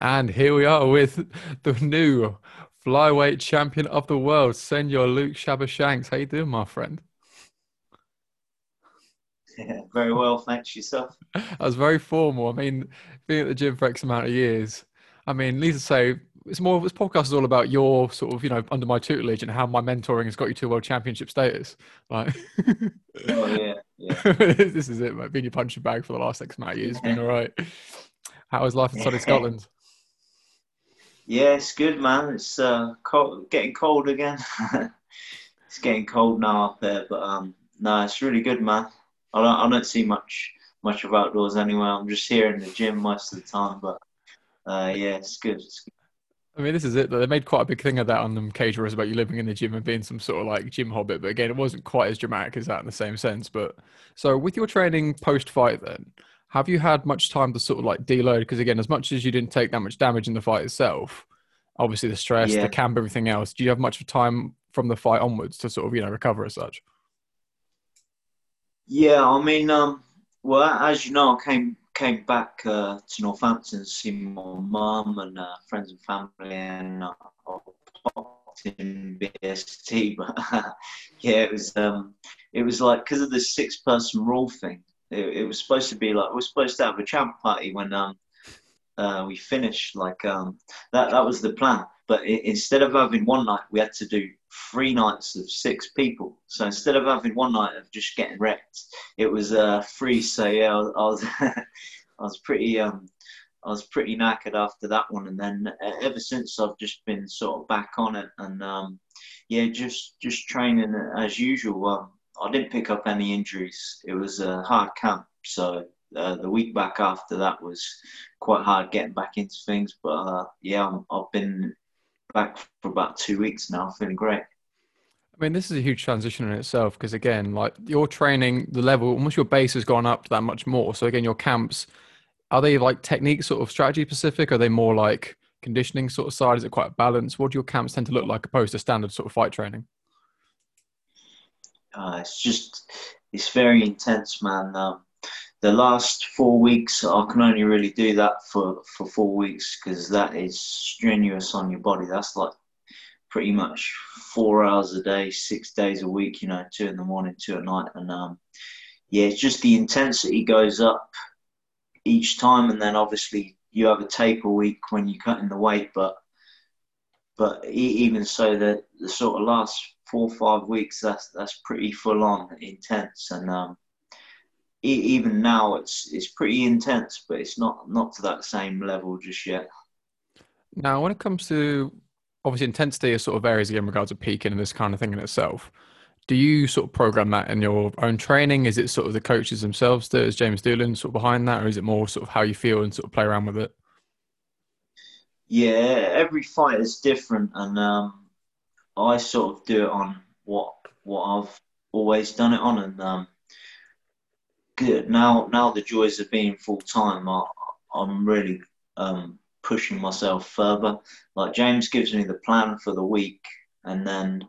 And here we are with the new flyweight champion of the world, Senor Luke Shabba-Shanks. How you doing, my friend? Yeah, very well, thanks yourself. I was very formal. I mean, being at the gym for X amount of years. I mean, needless to say, it's more. This podcast is all about your sort of, you know, under my tutelage and how my mentoring has got you to world championship status. Like, oh yeah, yeah. this is it, mate. Being your punching bag for the last X amount of years, been all right. How is life inside of Scotland? Yeah, it's good, man. It's uh, cold, getting cold again. it's getting cold now up there, but um, no, it's really good, man. I don't, I don't see much much of outdoors anyway. I'm just here in the gym most of the time, but uh, yeah, it's good. It's good. I mean, this is it. They made quite a big thing of that on them cage about you living in the gym and being some sort of like gym hobbit. But again, it wasn't quite as dramatic as that in the same sense. But so with your training post fight, then have you had much time to sort of like deload? Because again, as much as you didn't take that much damage in the fight itself, obviously the stress, yeah. the camp, everything else. Do you have much time from the fight onwards to sort of you know recover as such? Yeah, I mean, um, well, as you know, I came came back uh, to Northampton to see my mum and uh, friends and family, and uh, I popped in BST. But yeah, it was um, it was like because of the six person rule thing it, it, was supposed to be like we are supposed to have a champ party when um uh, we finished like um that that was the plan. But it, instead of having one night we had to do three nights of six people. So instead of having one night of just getting wrecked it was uh free so yeah i, I was i was pretty um I was pretty knackered after that one, and then uh, ever since I've just been sort of back on it, and um, yeah, just just training as usual. Um, I didn't pick up any injuries. It was a hard camp, so uh, the week back after that was quite hard getting back into things. But uh, yeah, i have been back for about two weeks now, feeling great. I mean, this is a huge transition in itself because again, like your training, the level, almost your base has gone up that much more. So again, your camps, are they like technique sort of strategy specific? Are they more like conditioning sort of side? Is it quite balanced? What do your camps tend to look like opposed to standard sort of fight training? Uh, it's just it's very intense, man. Um, the last four weeks, I can only really do that for for four weeks because that is strenuous on your body. That's like pretty much four hours a day, six days a week. You know, two in the morning, two at night, and um, yeah, it's just the intensity goes up each time, and then obviously you have a taper week when you're cutting the weight, but but even so, the the sort of last four or five weeks, that's that's pretty full on intense, and um, even now it's it's pretty intense, but it's not not to that same level just yet. Now, when it comes to obviously intensity, it sort of varies again in regards to peaking and this kind of thing in itself. Do you sort of program that in your own training? Is it sort of the coaches themselves that is James Doolan sort of behind that, or is it more sort of how you feel and sort of play around with it? Yeah, every fight is different, and um, I sort of do it on what what I've always done it on, and um, good now now the joys of being full time, I'm really um, pushing myself further. Like James gives me the plan for the week, and then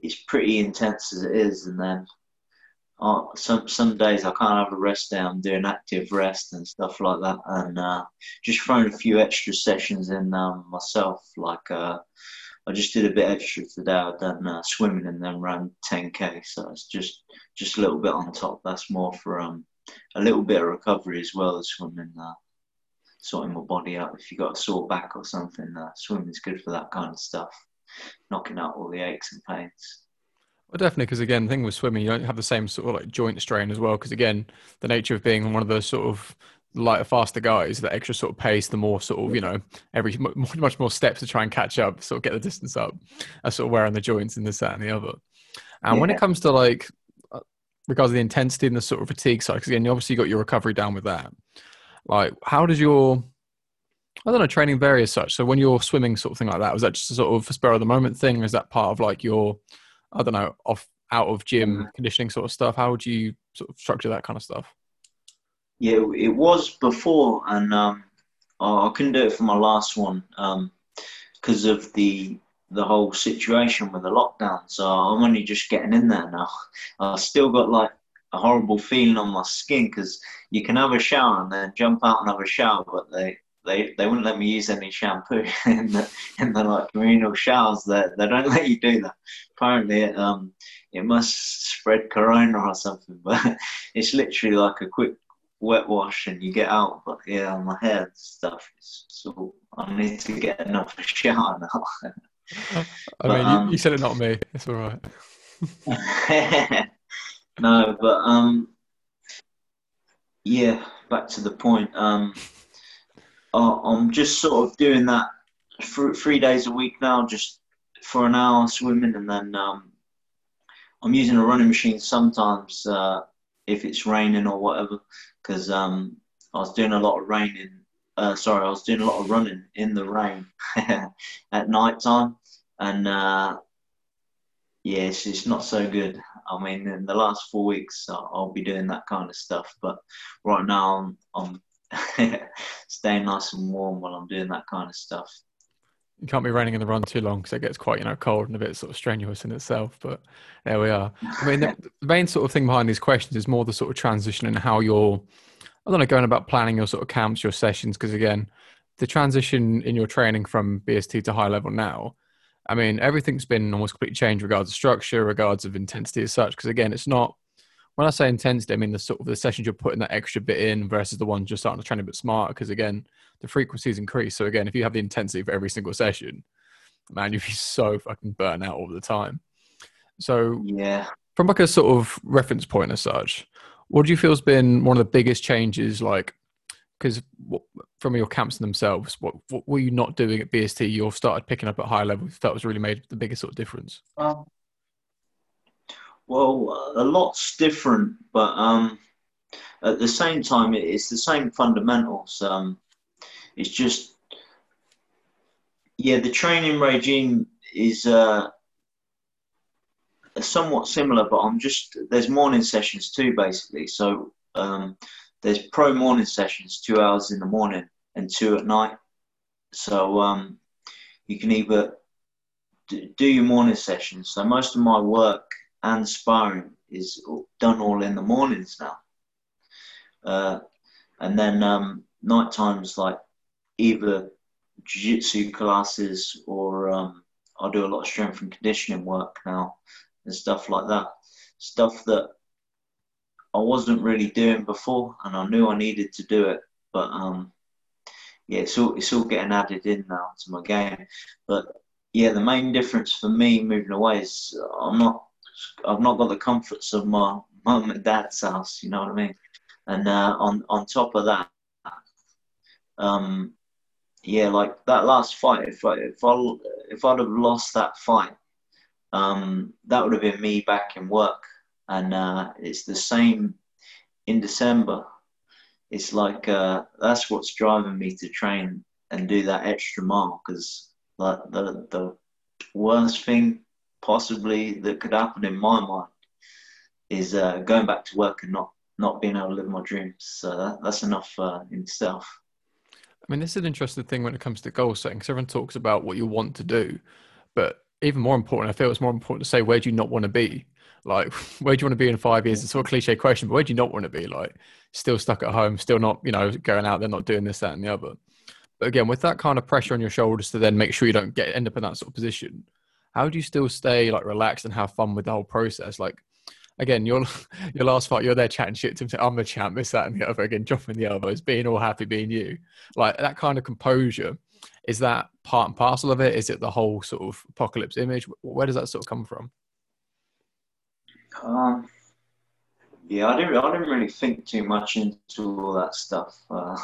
it's pretty intense as it is, and then uh, some some days I can't have a rest day. I'm doing active rest and stuff like that, and uh, just throwing a few extra sessions in um, myself, like. Uh, I just did a bit extra today. I've done uh, swimming and then ran 10k, so it's just just a little bit on top. That's more for um a little bit of recovery as well as swimming, uh, sorting my body out. If you got a sore back or something, uh, swimming's good for that kind of stuff, knocking out all the aches and pains. Well, definitely, because again, the thing with swimming, you don't have the same sort of like joint strain as well. Because again, the nature of being one of those sort of lighter, faster guys, the extra sort of pace, the more sort of, you know, every much more steps to try and catch up, sort of get the distance up, a sort of wearing the joints in this, that, and the other. And yeah. when it comes to like, uh, regards to the intensity and the sort of fatigue side, because again, you obviously got your recovery down with that. Like, how does your, I don't know, training vary as such? So when you're swimming, sort of thing like that, was that just a sort of spur of the moment thing? Or is that part of like your, I don't know, off out of gym conditioning sort of stuff? How would you sort of structure that kind of stuff? Yeah, it was before, and um, I couldn't do it for my last one because um, of the the whole situation with the lockdown. So I'm only just getting in there now. I still got like a horrible feeling on my skin because you can have a shower and then jump out and have a shower, but they they they wouldn't let me use any shampoo in the in the like communal showers. They they don't let you do that. Apparently, it, um, it must spread corona or something. But it's literally like a quick wet wash and you get out. But yeah, my hair and stuff. So I need to get another shower now. I but, mean, um, you, you, said it, not me. It's all right. no, but um, yeah. Back to the point. Um, I'm just sort of doing that three days a week now, just for an hour swimming, and then um, I'm using a running machine sometimes uh, if it's raining or whatever, because um, I was doing a lot of raining. Uh, sorry, I was doing a lot of running in the rain at night time, and uh, yeah, it's, it's not so good. I mean, in the last four weeks, I'll, I'll be doing that kind of stuff, but right now I'm, I'm staying nice and warm while I'm doing that kind of stuff. You can't be running in the run too long because it gets quite, you know, cold and a bit sort of strenuous in itself. But there we are. I mean, the, the main sort of thing behind these questions is more the sort of transition and how you're, I don't know, going about planning your sort of camps, your sessions. Because again, the transition in your training from BST to high level now, I mean, everything's been almost completely changed regards of structure, regards of intensity as such. Because again, it's not when I say intensity, I mean the sort of the sessions you're putting that extra bit in versus the ones you're starting to train a bit smarter. Because again, the frequencies increase. So again, if you have the intensity for every single session, man, you'd be so fucking burnt out all the time. So yeah, from like a sort of reference point as such, what do you feel has been one of the biggest changes? Like, because from your camps themselves, what, what were you not doing at BST? You've started picking up at high level. That was really made the biggest sort of difference. Um, well, a lot's different, but um, at the same time, it's the same fundamentals. Um, it's just, yeah, the training regime is uh, somewhat similar, but I'm just there's morning sessions too, basically. So um, there's pro morning sessions, two hours in the morning and two at night. So um, you can either do your morning sessions. So most of my work and sparring is done all in the mornings now. Uh, and then um, night times like either jiu-jitsu classes or um, I do a lot of strength and conditioning work now and stuff like that. Stuff that I wasn't really doing before, and I knew I needed to do it, but um, yeah, it's all it's all getting added in now to my game. But yeah, the main difference for me moving away is I'm not I've not got the comforts of my mum and dad's house. You know what I mean? And uh, on on top of that, um, yeah, like that last fight, if I if I if I'd have lost that fight, um, that would have been me back in work, and uh, it's the same in December. It's like uh, that's what's driving me to train and do that extra mile because like the the worst thing possibly that could happen in my mind is uh, going back to work and not not being able to live my dreams. So that, that's enough uh, in itself. I mean, this is an interesting thing when it comes to goal setting because everyone talks about what you want to do, but even more important, I feel it's more important to say where do you not want to be. Like, where do you want to be in five years? It's sort of cliche question, but where do you not want to be? Like, still stuck at home, still not, you know, going out there, not doing this, that, and the other. But again, with that kind of pressure on your shoulders to then make sure you don't get end up in that sort of position, how do you still stay like relaxed and have fun with the whole process? Like, again, your your last fight, you're there chatting shit to him, I'm the champ, this, that, and the other. Again, dropping the elbows, being all happy, being you. Like that kind of composure. Is that part and parcel of it? Is it the whole sort of apocalypse image? Where does that sort of come from? Um, yeah, I didn't. I didn't really think too much into all that stuff, uh,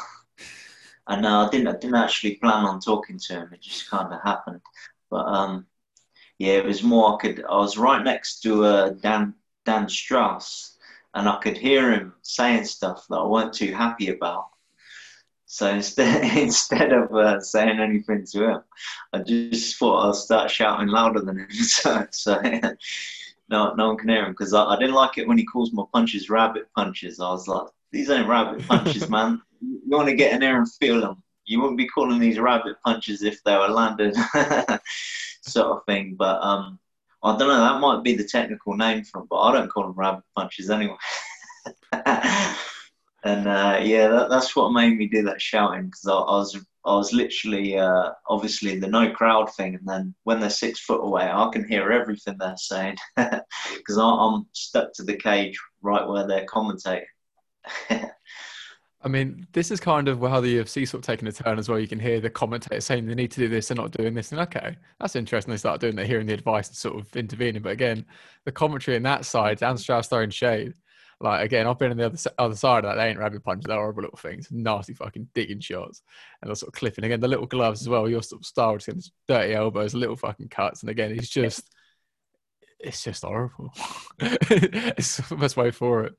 and uh, I didn't. I didn't actually plan on talking to him. It just kind of happened. But um, yeah, it was more. I could. I was right next to uh, Dan Dan Strauss, and I could hear him saying stuff that I weren't too happy about. So instead, instead of uh, saying anything to him, I just thought I'll start shouting louder than him. so, so no, no one can hear him because I, I, didn't like it when he calls my punches rabbit punches. I was like, these ain't rabbit punches, man. You want to get in there and feel them. You wouldn't be calling these rabbit punches if they were landed, sort of thing. But um, I don't know. That might be the technical name for them, but I don't call them rabbit punches anyway. and uh, yeah, that, that's what made me do that shouting because I, I, was I was literally uh, obviously in the no crowd thing, and then when they're six foot away, I can hear everything they're saying because I'm stuck to the cage right where they're commentating. I mean, this is kind of how the UFC sort of taking a turn as well. You can hear the commentators saying they need to do this, they're not doing this, and okay, that's interesting. They start doing that, hearing the advice and sort of intervening. But again, the commentary on that side, Dan Strauss throwing shade. Like again, I've been on the other other side of that. They ain't rabbit punches. They're horrible little things, nasty fucking digging shots, and they're sort of clipping. Again, the little gloves as well. Your sort of style, just dirty elbows, little fucking cuts, and again, it's just, it's just horrible. it's the best way for it.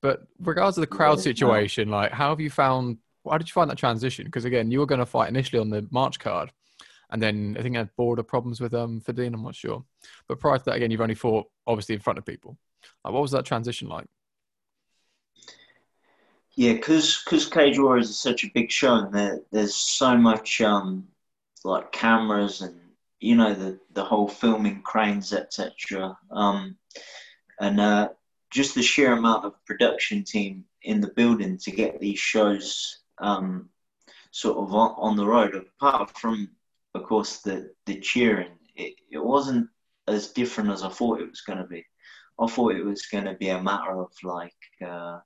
But regards to the crowd situation, like how have you found? How did you find that transition? Because again, you were going to fight initially on the March card, and then I think I had border problems with um Faiddine. I'm not sure, but prior to that, again, you've only fought obviously in front of people. Like, what was that transition like? Yeah, because because Cage Warriors is such a big show, and there, there's so much um like cameras and you know the the whole filming cranes etc. Um, and uh, just the sheer amount of production team in the building to get these shows um, sort of on, on, the road. Apart from, of course, the the cheering, it, it wasn't as different as I thought it was going to be. I thought it was going to be a matter of like uh,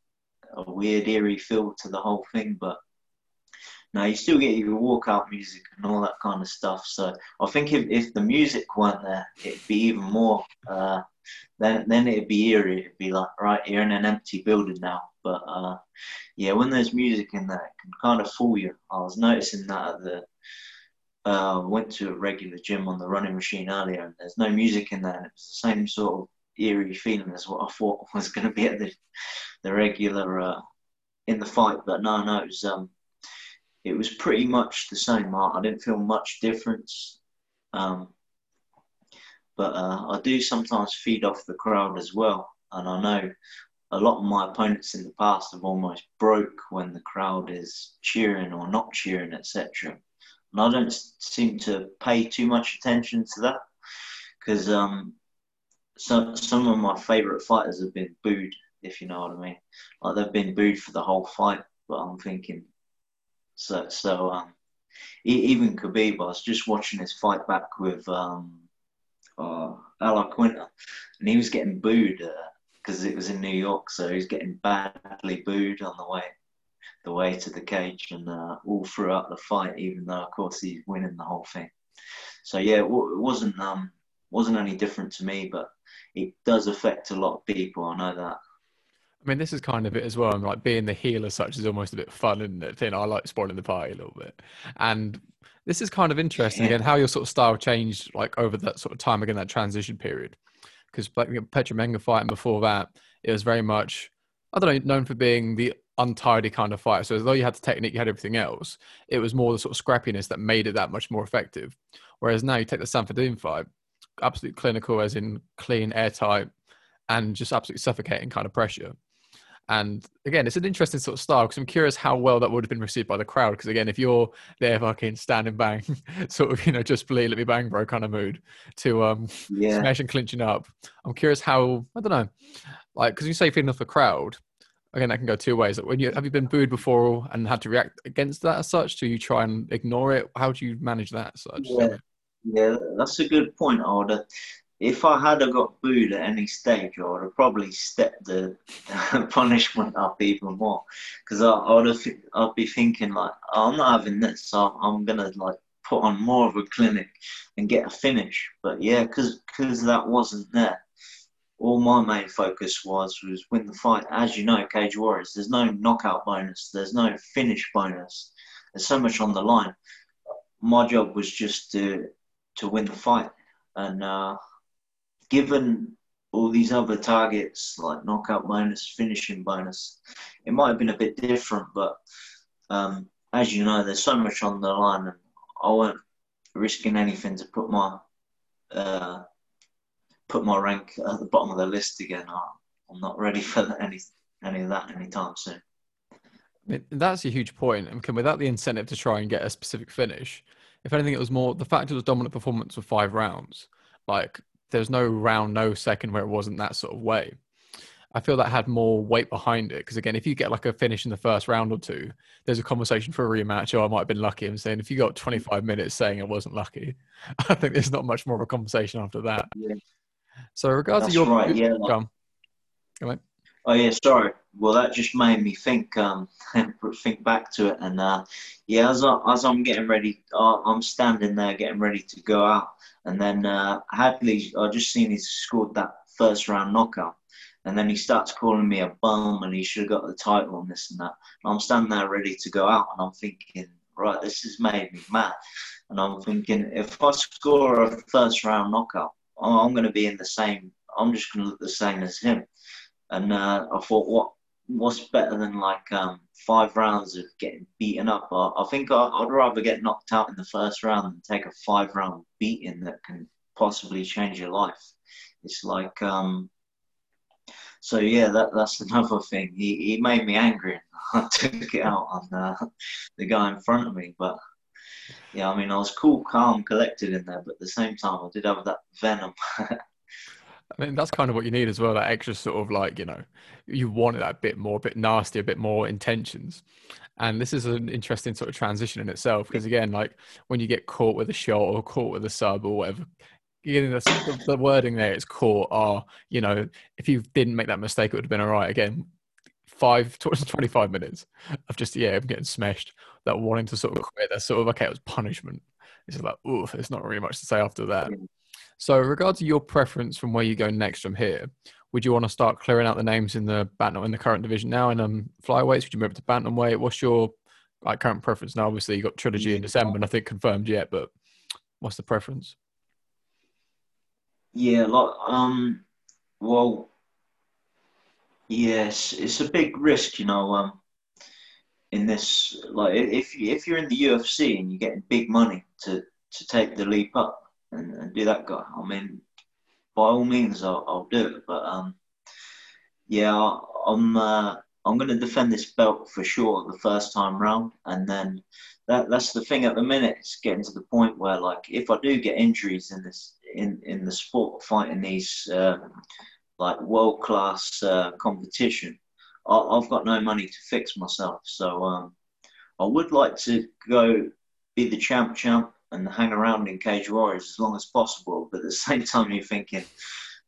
a weird, eerie feel to the whole thing, but now you still get your walkout music and all that kind of stuff. So I think if, if the music weren't there, it'd be even more uh, then then it'd be eerie. It'd be like, right, you're in an empty building now. But uh, yeah, when there's music in there, it can kind of fool you. I was noticing that at the uh, went to a regular gym on the running machine earlier, and there's no music in there. And it's the same sort of eerie feeling as what I thought was going to be at the the regular uh, in the fight. But no, no, it was um, it was pretty much the same. I, I didn't feel much difference. Um, but uh, I do sometimes feed off the crowd as well. And I know a lot of my opponents in the past have almost broke when the crowd is cheering or not cheering, etc. And I don't seem to pay too much attention to that because um, some some of my favourite fighters have been booed, if you know what I mean. Like they've been booed for the whole fight, but I'm thinking so. So um, even Khabib, I was just watching his fight back with um, uh, Al Iaquinta, and he was getting booed because uh, it was in New York, so he was getting badly booed on the way the way to the cage and uh, all throughout the fight, even though of course he's winning the whole thing. So yeah, it, w- it wasn't um wasn't any different to me, but it does affect a lot of people. I know that. I mean, this is kind of it as well. I'm like being the heel as such is almost a bit fun, isn't it? Thing I like spoiling the party a little bit. And this is kind of interesting again how your sort of style changed like over that sort of time again that transition period. Because Pietro Menga fighting before that it was very much I don't know known for being the untidy kind of fight so although you had the technique you had everything else it was more the sort of scrappiness that made it that much more effective. Whereas now you take the Samir Faiddine fight absolute clinical as in clean airtight and just absolutely suffocating kind of pressure and again, it's an interesting sort of style because I'm curious how well that would have been received by the crowd. Because again, if you're there fucking standing bang, sort of, you know, just please let me bang, bro kind of mood to um yeah. smash and clinching up, I'm curious how, I don't know, like, because you say feeding off the crowd, again, that can go two ways. Like when you have you been booed before and had to react against that as such? Do you try and ignore it? How do you manage that as such? Yeah, yeah that's a good point, Alder if I had got booed at any stage, I would have probably stepped the punishment up even more. Because I, I, would have, I'd be thinking like, oh, I'm not having this. So I'm gonna like put on more of a clinic and get a finish. But yeah, because because that wasn't there. All my main focus was was win the fight. As you know, Cage Warriors, there's no knockout bonus. There's no finish bonus. There's so much on the line. My job was just to to win the fight, and. Uh, given all these other targets like knockout bonus, finishing bonus, it might have been a bit different. But um, as you know, there's so much on the line, and I weren't risking anything to put my uh, put my rank at the bottom of the list again. I'm not ready for any any of that anytime soon. That's a huge point. And without the incentive to try and get a specific finish, if anything, it was more the fact it was dominant performance for five rounds. Like there's no round, no second where it wasn't that sort of way. I feel that had more weight behind it because again, if you get like a finish in the first round or two, there's a conversation for a rematch. Oh, I might have been lucky. I'm saying if you got mm. 25 minutes saying I wasn't lucky, I think there's not much more of a conversation after that. Yeah. So, regards That's to your right, yeah, Go on. Go on. Oh yeah, sorry. Well, that just made me think um, think back to it, and uh, yeah, as I, as I'm getting ready, I'm standing there getting ready to go out, and then uh, Hadley, I just seen he scored that first round knockout, and then he starts calling me a bum, and he should have got the title and this and that. And I'm standing there ready to go out, and I'm thinking, right, this has made me mad, and I'm thinking if I score a first round knockout, I'm, I'm going to be in the same. I'm just going to look the same as him and uh, I thought, what what's better than like um, five rounds of getting beaten up? I, I think I, would rather get knocked out in the first round than take a five round beating that can possibly change your life. It's like, um, so yeah, that that's another thing. He he made me angry. I took it out on uh, the guy in front of me, but. Yeah, I mean, I was cool, calm, collected in there, but at the same time, I did have that venom. I mean, that's kind of what you need as well. That extra sort of like, you know, you want that bit more, a bit nasty, a bit more intentions. And this is an interesting sort of transition in itself because, again, like when you get caught with a shot or caught with a sub or whatever, you know, the, the wording there is caught are, you know, if you didn't make that mistake, it would have been all right. Again, five, 25 minutes of just, yeah, I'm getting smashed, that wanting to sort of quit. That's sort of, okay, it was punishment. It's like, oh, there's not really much to say after that. So, regards to your preference from where you go next from here, would you want to start clearing out the names in the bantam in the current division now in um flyweights? Would you move to bantamweight? What's your like current preference now? Obviously, you got trilogy in December, nothing confirmed yet, but what's the preference? Yeah, like um, well, yes, it's a big risk, you know. Um, in this, like if if you're in the UFC and you're getting big money to to take the leap up, and, and do that guy. I mean, by all means, I'll, I'll do it. But um, yeah, I'm uh, I'm going to defend this belt for sure the first time round, and then that that's the thing at the minute. It's getting to the point where like if I do get injuries in this in in the sport fighting these uh, like world class uh, competition, I, have got no money to fix myself. So um, I would like to go be the champ champ and hang around in Cage Warriors as long as possible. But at the same time, you're thinking,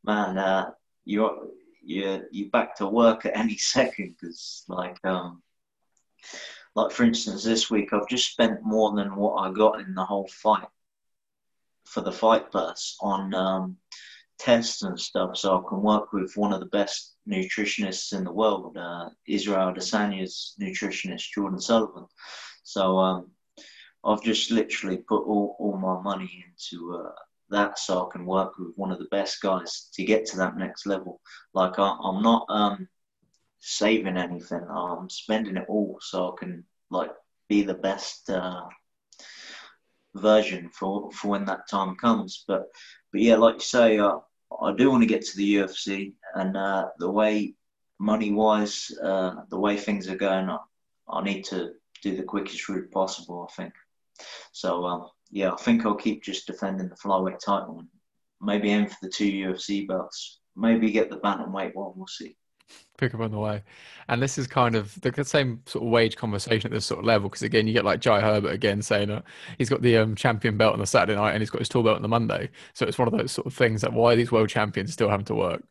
man, uh, you're you're you back to work at any second because like um like for instance this week I've just spent more than what I got in the whole fight for the fight pass on um, tests and stuff so I can work with one of the best nutritionists in the world uh, Israel Adesanya's nutritionist Jordan Sullivan so um, I've just literally put all, all my money into uh, that so I can work with one of the best guys to get to that next level. Like I, am not um, saving anything. I'm spending it all so I can like be the best uh, version for for when that time comes. But but yeah, like you say, uh, I do want to get to the UFC, and uh, the way money wise, uh, the way things are going, I, I need to do the quickest route possible. I think. So um, yeah, I think I'll keep just defending the flyweight title and maybe aim for the two UFC belts. Maybe get the bantamweight one. We'll see. Pick up on the way, and this is kind of the same sort of wage conversation at this sort of level because again, you get like Jai Herbert again saying uh, he's got the um, champion belt on the Saturday night and he's got his tall belt on the Monday. So it's one of those sort of things that why are these world champions still having to work.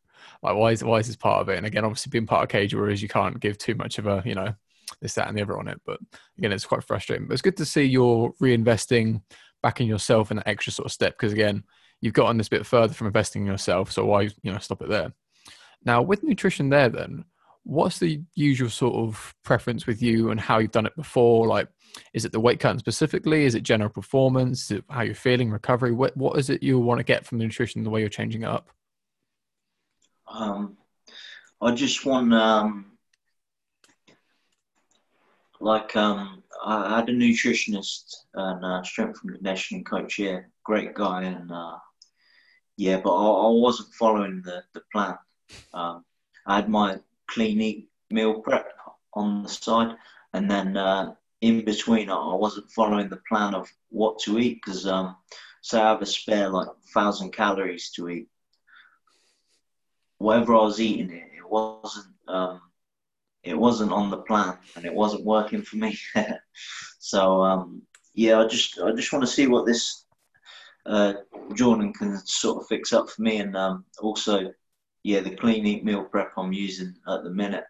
Like why is why is this part of it? And again, obviously being part of Cage Warriors, you can't give too much of a you know this, that, and the other on it. But again, it's quite frustrating. But it's good to see you're reinvesting back in yourself in that extra sort of step because again, you've gotten this bit further from investing in yourself. So why you know stop it there? Now with nutrition, there then, what's the usual sort of preference with you and how you've done it before? Like, is it the weight cutting specifically? Is it general performance? It how you're feeling, recovery? What what is it you want to get from the nutrition the way you're changing it up? Um, I just want um, like um, I had a nutritionist and uh, strength and conditioning coach here, great guy, and uh, yeah, but I, I, wasn't following the the plan. Um, I had my clean eat meal prep on the side, and then uh, in between, I wasn't following the plan of what to eat because um, say I have a spare like thousand calories to eat. Whatever I was eating, it, it wasn't um, it wasn't on the plan and it wasn't working for me. so um, yeah, I just I just want to see what this uh, Jordan can sort of fix up for me, and um, also yeah, the clean eat meal prep I'm using at the minute,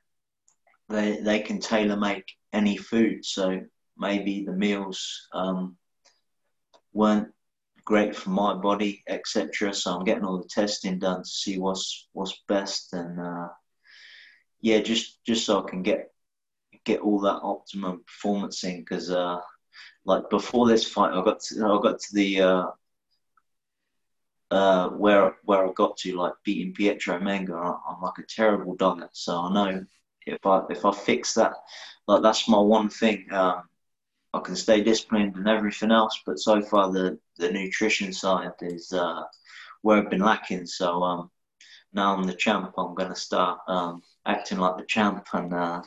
they they can tailor make any food. So maybe the meals um, weren't great for my body, etc. So I'm getting all the testing done to see what's what's best, and uh, yeah, just just so I can get get all that optimum performance in. Because uh, like before this fight, I got to, I got to the uh, uh, where where I got to like beating Pietro Menga. I'm like a terrible diet. So I know if I if I fix that, like that's my one thing. Um, I can stay disciplined and everything else, but so far the the nutrition side is uh, where I've been lacking. So um, now I'm the champ. I'm gonna start um, acting like the champ and uh,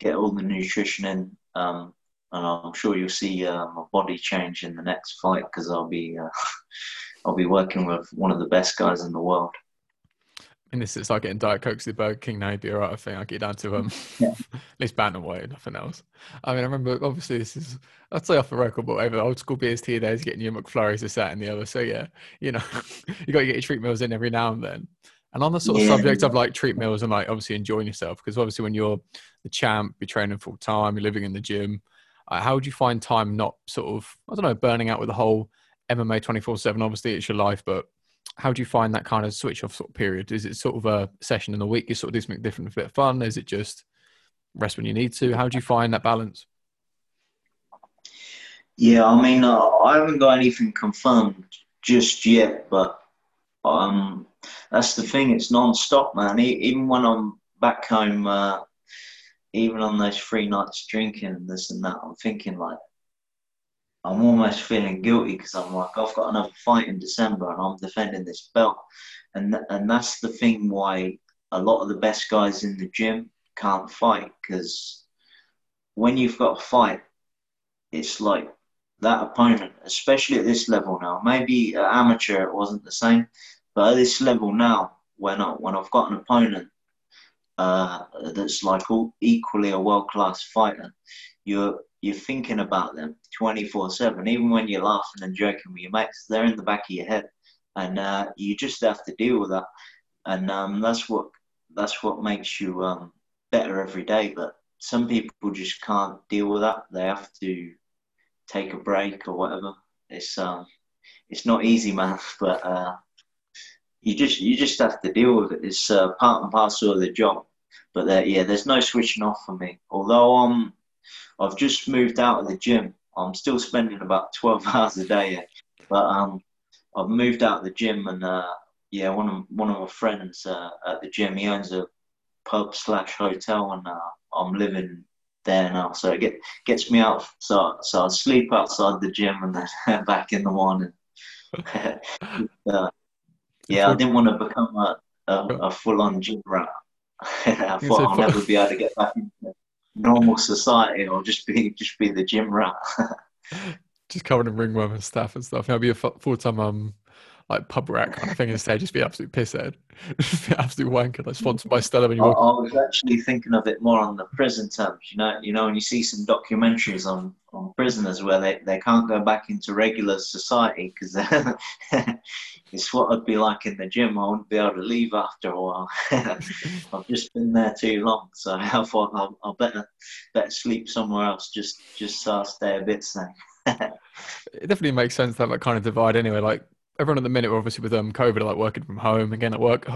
get all the nutrition in. Um, and I'm sure you'll see uh, my body change in the next fight because I'll be uh, I'll be working with one of the best guys in the world and this is like getting Diet Coke to the Burger King now, be alright. I think I get down to um, yeah. at least bantamweight, nothing else. I mean, I remember obviously this is I'd say off the record, but over the old school BST days, getting your McFlurries this, that, and the other. So yeah, you know, you got to get your treat meals in every now and then. And on the sort of yeah. subject of like treat meals and like obviously enjoying yourself, because obviously when you're the champ, you're training full time, you're living in the gym. Uh, how would you find time not sort of I don't know burning out with the whole MMA twenty four seven? Obviously, it's your life, but how do you find that kind of switch off sort of period? Is it sort of a session in the week you sort of do something different, a bit of fun? Is it just rest when you need to? How do you find that balance? Yeah, I mean, uh, I haven't got anything confirmed just yet, but um, that's the thing. It's non-stop, man. Even when I'm back home, uh, even on those three nights drinking and this and that, I'm thinking like, I'm almost feeling guilty because I'm like, I've got another fight in December and I'm defending this belt. And, and that's the thing why a lot of the best guys in the gym can't fight because when you've got a fight, it's like that opponent, especially at this level now. Maybe amateur it wasn't the same, but at this level now, when I, when I've got an opponent uh, that's like all, equally a world class fighter, you're you're thinking about them 24 7 even when you're laughing and joking with your mates they're in the back of your head. And uh, you just have to deal with that. And um, that's what that's what makes you um, better every day. But some people just can't deal with that. They have to take a break or whatever. It's um it's not easy man but uh, you just you just have to deal with it it's uh, part and parcel of the job but there, yeah there's no switching off for me although i'm um, I've just moved out of the gym. I'm still spending about 12 hours a day, but um, I've moved out of the gym and uh, yeah, one of one of my friends uh, at the gym, he owns a pub slash hotel, and uh, I'm living there now. So it get, gets me out. So so I sleep outside the gym and then back in the morning. uh, yeah, I didn't want to become a, a, a full on gym rat. I thought I'll never be able to get back into normal society or just be just be the gym rat. just covered in ringworm and stuff and stuff. I'll be a full time um like pub kind of thing instead. Just be absolute pisshead, just be absolute wanker. Like sponsored by Stella when you. I, I was actually thinking of it more on the prison terms. You know, you know, when you see some documentaries on on prisoners where they, they can't go back into regular society because it's what I'd be like in the gym. I wouldn't be able to leave after a while. I've just been there too long, so I thought I'll, I'll better better sleep somewhere else just just so I stay a bit safe. it definitely makes sense to have that like kind of divide anyway. Like everyone at the minute, obviously with um COVID, like working from home again, at work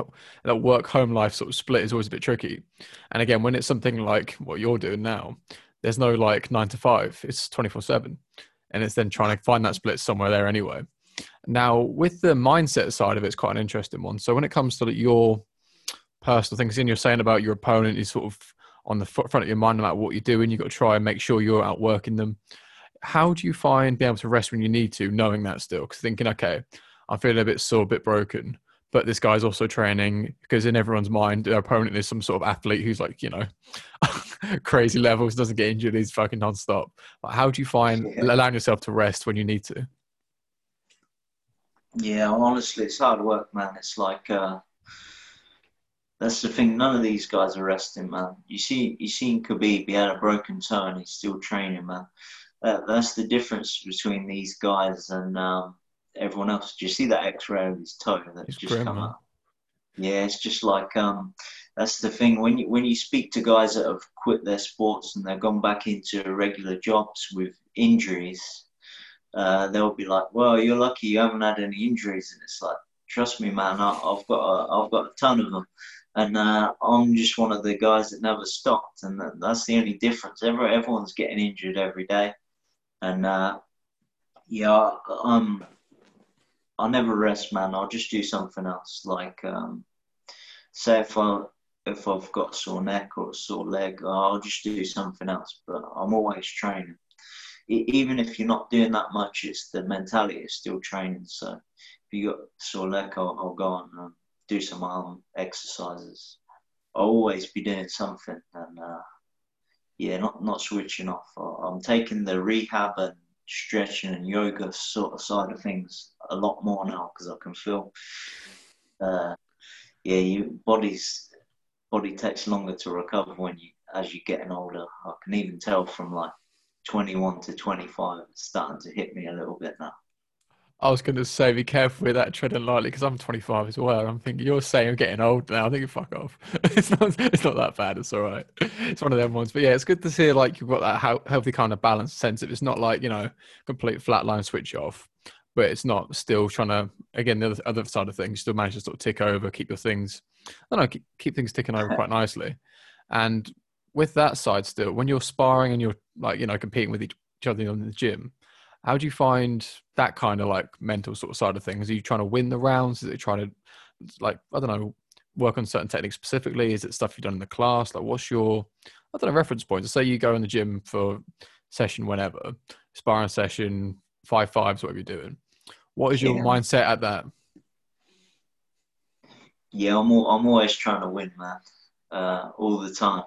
that work home life sort of split is always a bit tricky. And again, when it's something like what you're doing now, there's no like nine to five; it's twenty four seven, and it's then trying to find that split somewhere there anyway. Now, with the mindset side of it, it's quite an interesting one. So when it comes to like, your personal things, and you're saying about your opponent is sort of on the front of your mind no matter what you're doing, you've got to try and make sure you're outworking them. How do you find being able to rest when you need to, knowing that still? Because thinking, okay, I'm feeling a bit sore, a bit broken, but this guy's also training because in everyone's mind, their opponent is some sort of athlete who's like, you know, crazy levels, doesn't get injured, he's fucking nonstop. But how do you find yeah. allowing yourself to rest when you need to? Yeah, honestly, it's hard work, man. It's like uh, that's the thing. None of these guys are resting, man. You see, you seen Khabib. He had a broken toe, and he's still training, man. That's the difference between these guys and um, everyone else. Do you see that X-ray of his toe that's It's just grim, come man. out? Yeah, it's just like um, that's the thing. When you when you speak to guys that have quit their sports and they've gone back into regular jobs with injuries, uh, they'll be like, "Well, you're lucky you haven't had any injuries," and it's like, "Trust me, man, I, I've got a, I've got a ton of them." And uh, I'm just one of the guys that never stopped, and that, that's the only difference. Every, everyone's getting injured every day, and uh, yeah, um, I never rest, man. I'll just do something else. Like, um, say if I if I've got a sore neck or a sore leg, I'll just do something else. But I'm always training. Even if you're not doing that much, it's the mentality is still training. So if you got sore leg, I'll, I'll go on and do some arm exercises. I'll always be doing something, and uh, yeah, not not switching off. I'm taking the rehab and stretching and yoga sort of side of things a lot more now because I can feel, uh, yeah, your body's body takes longer to recover when you as you're getting older. I can even tell from like 21 to 25, it's starting to hit me a little bit now. I was going to say, be careful with that treading lightly because I'm 25 as well. I'm thinking you're saying I'm getting old now. I think you fuck off. it's not. It's not that bad. It's all right. It's one of them ones. But yeah, it's good to see like you've got that healthy kind of balance sense. Of it's not like you know complete flatline switch off, but it's not still trying to again the other, other side of things. Still manage to sort of tick over, keep your things. I don't know, keep, keep things ticking over quite nicely. And with that side, still when you're sparring and you're like you know competing with each other in the gym how do you find that kind of like mental sort of side of things? Are you trying to win the rounds? Is it trying to like I don't know, work on certain techniques specifically? Is it stuff you've done in the class? Like what's your I don't know reference points? Say you go in the gym for session whenever, sparring session, five fives, whatever you're doing. What is your Yeah. mindset at that? Yeah, I'm al- I'm always trying to win, man, uh, all the time.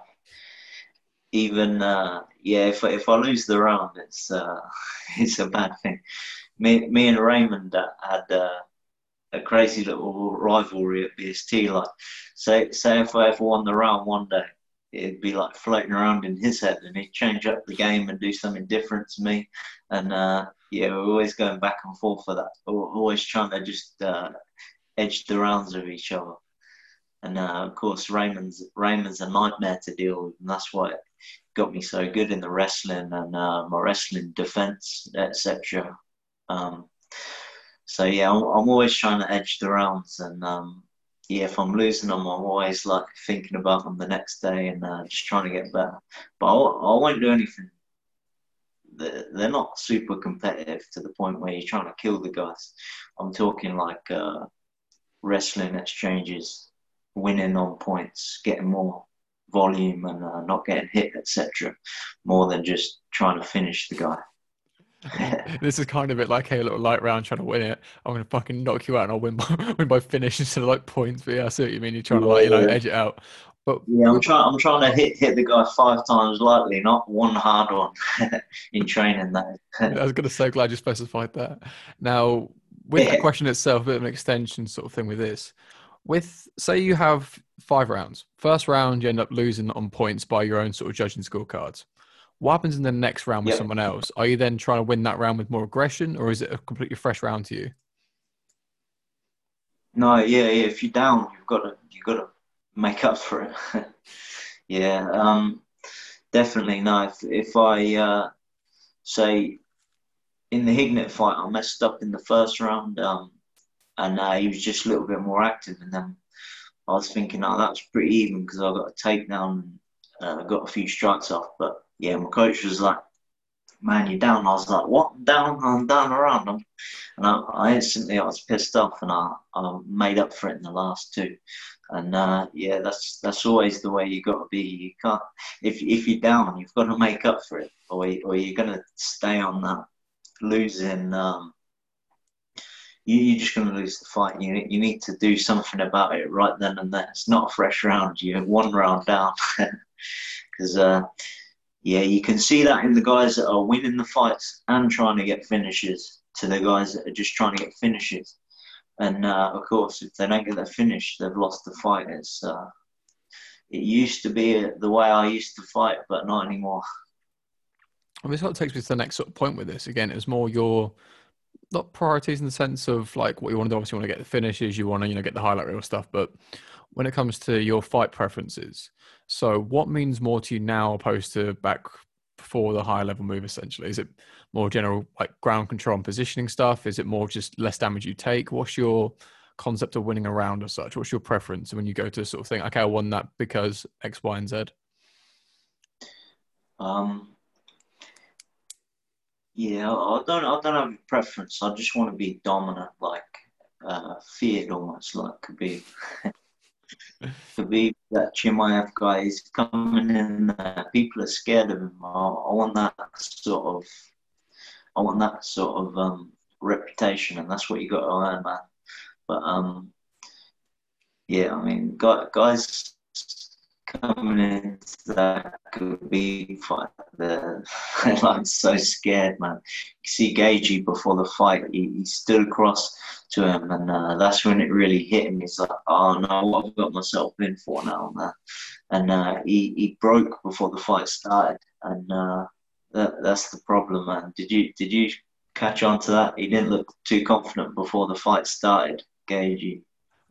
Even uh, yeah, if I- if I lose the round, it's uh, it's a bad thing. Me me and Raymond uh, had uh, a crazy little rivalry at BST. Like, say say if I ever won the round one day, it'd be like floating around in his head, and he'd change up the game and do something different to me. And uh, yeah, we're always going back and forth for that. We're always trying to just uh, edge the rounds of each other. And uh, of course, Raymond's Raymond's a nightmare to deal with, and that's why it got me so good in the wrestling and uh, my wrestling defense, etc. Um, so yeah, I'm, I'm always trying to edge the rounds, and um, yeah, if I'm losing them, I'm always like thinking about them the next day and uh, just trying to get better. But I, won't- I won't do anything. They're, they're not super competitive to the point where you're trying to kill the guys. I'm talking like uh, wrestling exchanges, winning on points, getting more volume and uh, not getting hit, etc. More than just trying to finish the guy. this is kind of it like hey, a little light round trying to win it. I'm gonna fucking knock you out and I'll win by win by finish instead of like points. But yeah, I see what you mean. You're trying to like, you know, Yeah. edge it out. But Yeah, I'm trying. I'm trying to hit hit the guy five times lightly, not one hard one in training. That I was gonna say glad you specified that. Now with the question itself, a bit of an extension sort of thing with this. With say you have five rounds. First round you end up losing on points by your own sort of judging scorecards. What happens in the next round with Yep. someone else? Are you then trying to win that round with more aggression, or is it a completely fresh round to you? no, yeah, yeah. If you're down, you've got to you got to make up for it. yeah, um, definitely. No, if if I uh, say in the Hignett fight, I messed up in the first round, um, and uh, he was just a little bit more active, and then I was thinking, oh, that was pretty even because I got a takedown, and uh, got a few strikes off. But yeah, my coach was like, "Man, you're down." I was like, "What? I'm down? I'm down around." I'm, and I, I instantly I was pissed off, and I, I made up for it in the last two. And uh, yeah, that's that's always the way you got to be. You can't if if you're down, you've got to make up for it, or you- or you're gonna stay on that losing. Um, you, you're just to lose the fight. You, you need to do something about it right then and there. It's not a fresh round. You're one round down. Because, uh, yeah, you can see that in the guys that are winning the fights and trying to get finishes to the guys that are just trying to get finishes. And, uh, of course, if they don't get their finish, they've lost the fight. It's, uh, it used to be the way I used to fight, but not anymore. This sort of takes me to the next sort of point with this. Again, it's more your not priorities in the sense of like what you want to do. Obviously, you want to get the finishes, you want to you know get the highlight reel stuff. But when it comes to your fight preferences, so what means more to you now opposed to back before the higher level move? Essentially, is it more general like ground control and positioning stuff? Is it more just less damage you take? What's your concept of winning a round or such? What's your preference when you go to sort of think, okay, I won that because X, Y, and Z? Um, yeah, I don't, I don't have a preference. I just want to be dominant, like uh, feared almost, like Khabib. Khabib, that Chimaev guy is coming in. Uh, people are scared of him. I, I, want that sort of, I want that sort of um, reputation, and that's what you got to earn, man. But um, yeah, I mean, guys that could be fight. The I'm so scared, man. You see Gaethje before the fight, he, he stood across to him, and uh, that's when it really hit him. He's like, "Oh no, what I've got myself in for now, man." And uh, he he broke before the fight started, and uh, that that's the problem, man. Did you did you catch on to that? He didn't look too confident before the fight started. Gaethje.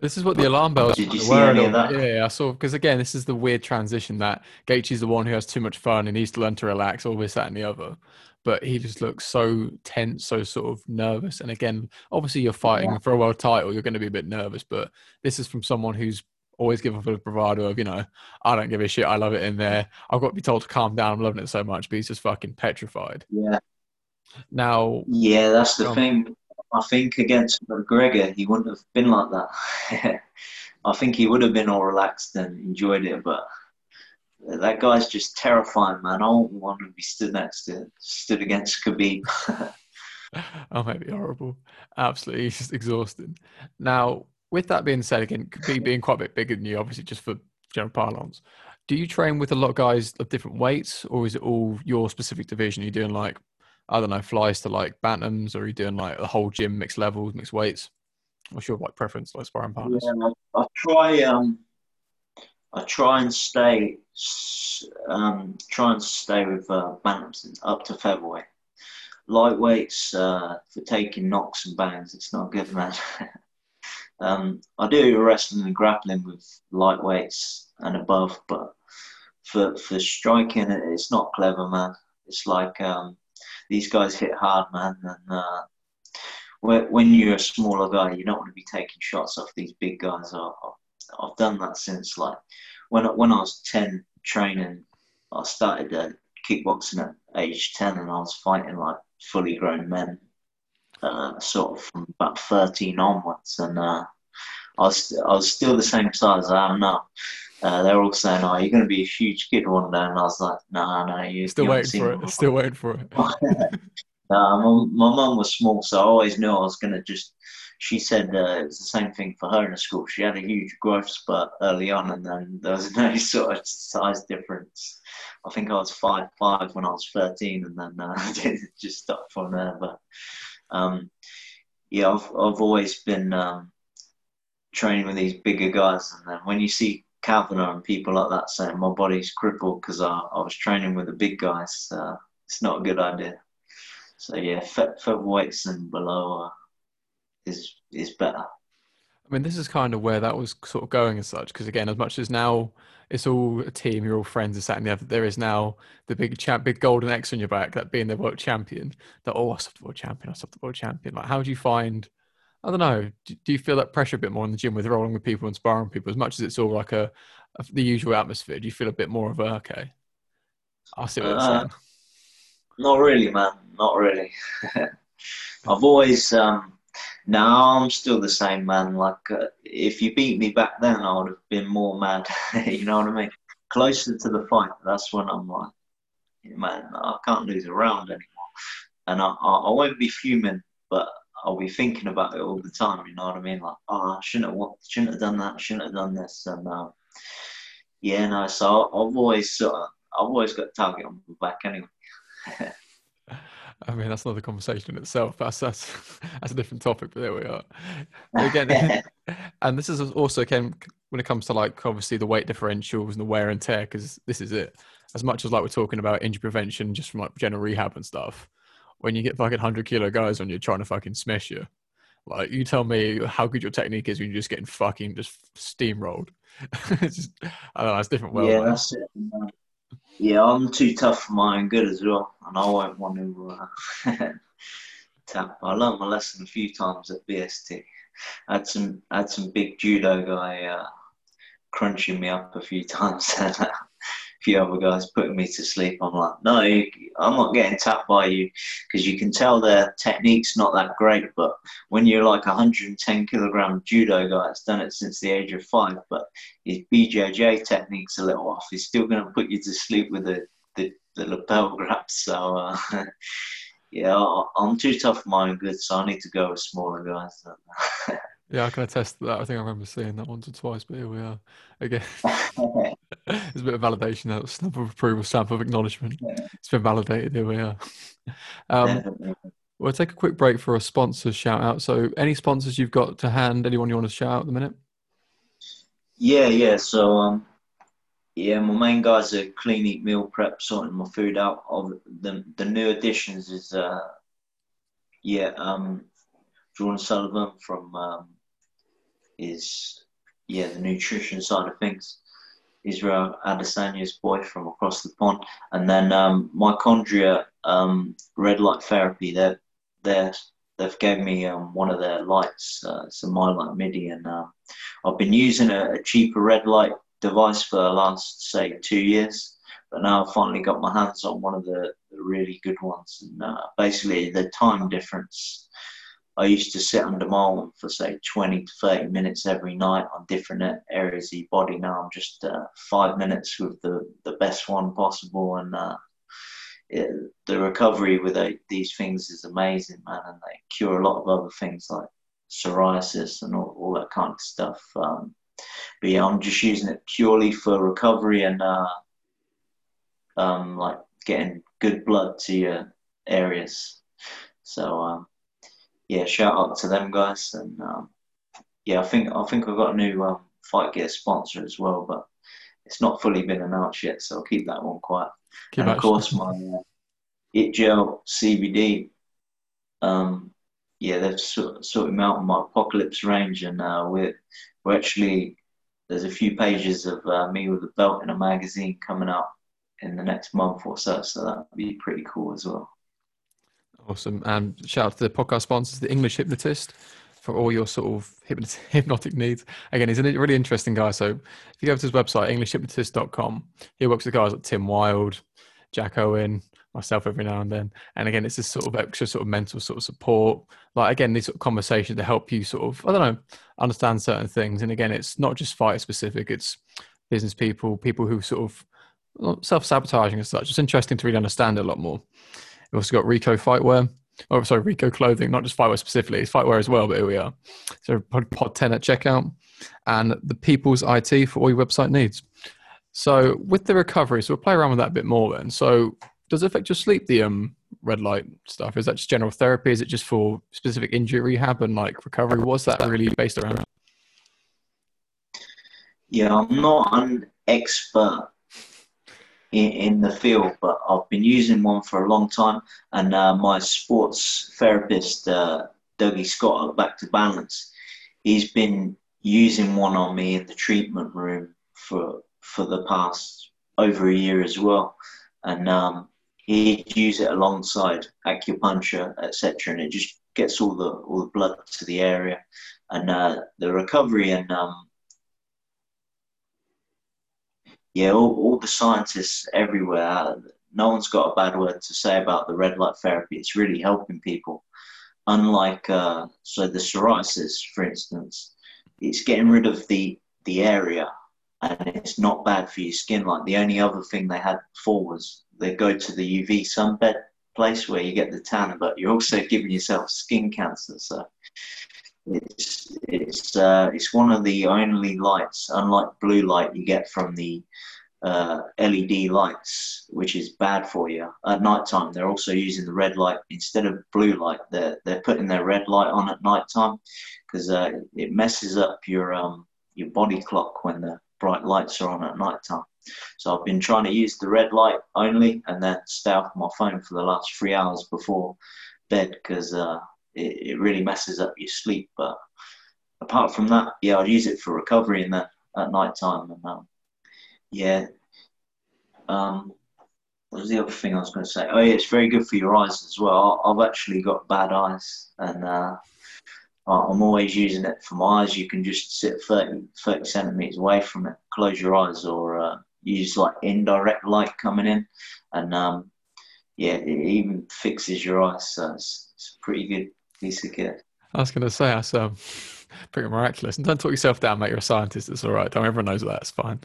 This is what the alarm bells. Did you see any of that? Yeah, I saw because again, this is the weird transition that Gaethje's the one who has too much fun and needs to learn to relax, all this, that, and the other. But he just looks so tense, so sort of nervous. And again, obviously, you're fighting yeah. for a world title, you're going to be a bit nervous. But this is from someone who's always given a bravado of, you know, I don't give a shit, I love it in there. I've got to be told to calm down, I'm loving it so much, but he's just fucking petrified. Yeah. Now, yeah, that's the um, thing. I think against McGregor, he wouldn't have been like that. I think he would have been all relaxed and enjoyed it, but that guy's just terrifying, man. I wouldn't want to be stood next to, stood against Khabib. oh, might be horrible. Absolutely, just exhausting. Now, with that being said, again, Khabib being quite a bit bigger than you, obviously, just for general parlance, do you train with a lot of guys of different weights, or is it all your specific division? Are you doing like I don't know, flies to like bantams, or are you doing like the whole gym, mixed levels, mixed weights? What's your like preference, like sparring partners? Yeah, I, I try. Um, I try and stay. Um, try and stay with uh, bantams up to featherweight. Lightweights uh, for taking knocks and bangs. It's not good, man. um, I do wrestling and grappling with lightweights and above, but for for striking, it's not clever, man. It's like um, these guys hit hard, man. And uh, when you're a smaller guy, you don't want to be taking shots off these big guys. I've done that since like when when I was ten training, I started uh, kickboxing at age ten, and I was fighting like fully grown men, uh, sort of from about thirteen onwards, and uh, I was I was still the same size I am now. Uh, they're all saying, "Oh, you're going to be a huge kid one day," and I was like, "No, nah, no, nah, you still waiting for it. Still waiting for it." nah, my, my mum was small, so I always knew I was going to just. She said uh, it was the same thing for her in the school. She had a huge growth spurt early on, and then there was no sort of size difference. I think I was five five when I was thirteen, and then uh, just stopped from there. But um, yeah, I've I've always been um, training with these bigger guys, and then when you see Kavanagh and people like that saying my body's crippled because I, I was training with the big guys. So it's not a good idea. So yeah, featherweights and below is is better. I mean, this is kind of where that was sort of going as such. Because again, as much as now it's all a team, you're all friends, this, that, and the other. There is now the big champ, big golden X on your back, that being the world champion. That oh, I stopped the world champion, I stopped the world champion. Like, how do you find I don't know. Do, do, you feel that pressure a bit more in the gym with rolling with people and sparring people as much as it's all like a, a the usual atmosphere? Do you feel a bit more of a okay? I see what you're uh, saying. Not really, man. Not really. I've always um, now I'm still the same man. Like uh, if you beat me back then, I would have been more mad. you know what I mean? Closer to the fight, that's when I'm like, man, I can't lose a round anymore, and I, I, I won't be fuming, but I'll be thinking about it all the time. You know what I mean? Like, oh, I shouldn't have, shouldn't have done that. Shouldn't have done this. And uh, yeah, no. So I've always sort of, I've always got target on my back anyway. I mean, that's another conversation in itself. That's that's that's a different topic, but there we are. Again, and this is also came when it comes to like obviously the weight differentials and the wear and tear, because this is it. As much as like we're talking about injury prevention just from like general rehab and stuff, when you get fucking hundred kilo guys on you trying to fucking smash you, like you tell me how good your technique is when you're just getting fucking just steamrolled. it's just, I don't know, it's different. Well, yeah, that's it. Yeah, I'm too tough for my own good as well, and I won't want to uh, tap. I learned my lesson a few times at BST. I had some I had some big judo guy uh, crunching me up a few times, few other guys putting me to sleep. I'm like, no, I'm not getting tapped by you because you can tell their technique's not that great. But when you're like a 110 kilogram judo guy that's done it since the age of five, but his BJJ technique's a little off, he's still going to put you to sleep with the the, the lapel grab. So. Uh, yeah, I'm too tough good, so I need to go with smaller guys. yeah, I can attest to that. I think I remember seeing that once or twice, but here we are again. it's a bit of validation, that stamp of approval, stamp of acknowledgement. Yeah. It's been validated. Here we are. Um, we'll take a quick break for a sponsor shout out. So, any sponsors you've got to hand? Anyone you want to shout out at the minute? Yeah, yeah. So, um, yeah, my main guys are clean eat meal prep, sorting my food out. Of the the new additions is uh, yeah, um, Jordan Sullivan from um, is yeah the nutrition side of things. Israel Adesanya's boy from across the pond, and then um, mitochondria um, red light therapy. They're they they've gave me um, one of their lights, uh, it's a MyLight MIDI, and uh, I've been using a, a cheaper red light device for the last say two years, but now I've finally got my hands on one of the, the really good ones. And uh, basically, the time difference. I used to sit under one for say 20 to 30 minutes every night on different areas of your body. Now I'm just uh, five minutes with the, the best one possible, and uh, it, the recovery with a, these things is amazing, man. And they cure a lot of other things like psoriasis and all, all that kind of stuff. Um, but yeah, I'm just using it purely for recovery and uh, um, like getting good blood to your areas. So um, yeah, shout out to them guys, and um, yeah, I think I think I've got a new um, fight gear sponsor as well, but it's not fully been announced yet, so I'll keep that one quiet. Keep and of course, my uh, It Gel CBD. Um, yeah, they've sort, sorted me out on my Apocalypse range, and uh, we're we're actually there's a few pages of uh, me with a belt in a magazine coming out in the next month or so, so that'd be pretty cool as well. Awesome, and shout out to the podcast sponsors, the English Hypnotist, for all your sort of hypnotic needs. Again, he's a really interesting guy. So if you go to his website, englishhypnotist.com, he works with guys like Tim Wilde, Jack Owen, myself every now and then. And again, it's this sort of extra sort of mental sort of support. Like again, these sort of conversations to help you sort of, I don't know, understand certain things. And again, it's not just fighter specific, it's business people, people who sort of self-sabotaging and such. It's interesting to really understand it a lot more. We've also got Rico Fightwear. Oh, sorry, Rico Clothing, not just Fightwear specifically, it's Fightwear as well, but here we are. So pod, pod 10 at checkout and the People's IT for all your website needs. So with the recovery, so we'll play around with that a bit more then. So does it affect your sleep, the um, red light stuff? Is that just general therapy? Is it just for specific injury rehab and like recovery? What's that really based around? Yeah, I'm not an expert in, in the field, but I've been using one for a long time. And uh, my sports therapist, uh, Dougie Scott at Back to Balance, he's been using one on me in the treatment room for for the past over a year as well. And um, he'd use it alongside acupuncture, etc., and it just gets all the all the blood to the area, and uh, the recovery and um, yeah, all, all the scientists everywhere. No one's got a bad word to say about the red light therapy. It's really helping people. Unlike uh, so the psoriasis, for instance, it's getting rid of the the area and it's not bad for your skin. Like the only other thing they had before was they go to the UV sunbed place where you get the tan, but you're also giving yourself skin cancer. So it's it's uh, it's one of the only lights, unlike blue light, you get from the uh, LED lights, which is bad for you at night time. They're also using the red light instead of blue light. They're they're putting their red light on at night time because uh, it messes up your um, your body clock when the bright lights are on at night time. So I've been trying to use the red light only and then stay off my phone for the last three hours before bed because uh, it, it, really messes up your sleep. But apart from that, yeah, I'd use it for recovery and then at night time. And um, yeah, um, what was the other thing I was going to say? Oh yeah, it's very good for your eyes as well. I've actually got bad eyes and uh, I'm always using it for my eyes. You can just sit 30, 30 centimeters away from it, close your eyes, or uh, use like indirect light coming in, and um, yeah, it even fixes your eyes. So it's, it's pretty good I was going to say that's um, pretty miraculous. And don't talk yourself down, mate. You're a scientist. It's all right. Don't everyone knows that. It's fine.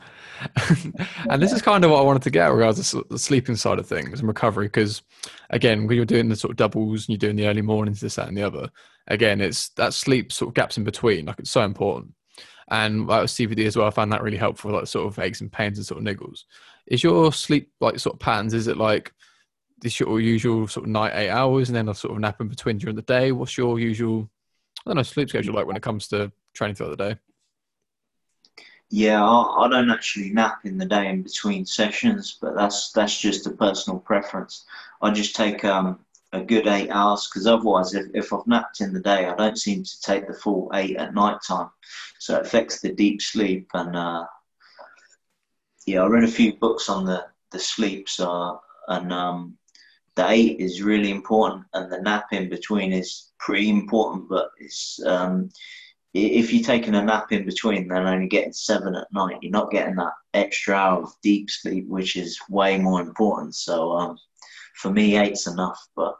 and this is kind of what I wanted to get regards to the sleeping side of things and recovery. Because again, when you're doing the sort of doubles and you're doing the early mornings, this, that, and the other, again, it's that sleep sort of gaps in between. Like it's so important. And like with CBD as well, I found that really helpful, like sort of aches and pains and sort of niggles. Is your sleep like sort of patterns? Is it like this your usual sort of night eight hours and then a sort of nap in between during the day? What's your usual, I don't know, sleep schedule like when it comes to training throughout the day? Yeah, I, I don't actually nap in the day in between sessions, but that's that's just a personal preference. I just take um, a good eight hours because otherwise, if, if I've napped in the day, I don't seem to take the full eight at night time. So it affects the deep sleep. And uh, yeah, I read a few books on the, the sleep. So, and um, the eight is really important, and the nap in between is pretty important. But it's um, if you're taking a nap in between, then only getting seven at night, you're not getting that extra hour of deep sleep, which is way more important. So, um, for me, eight's enough. But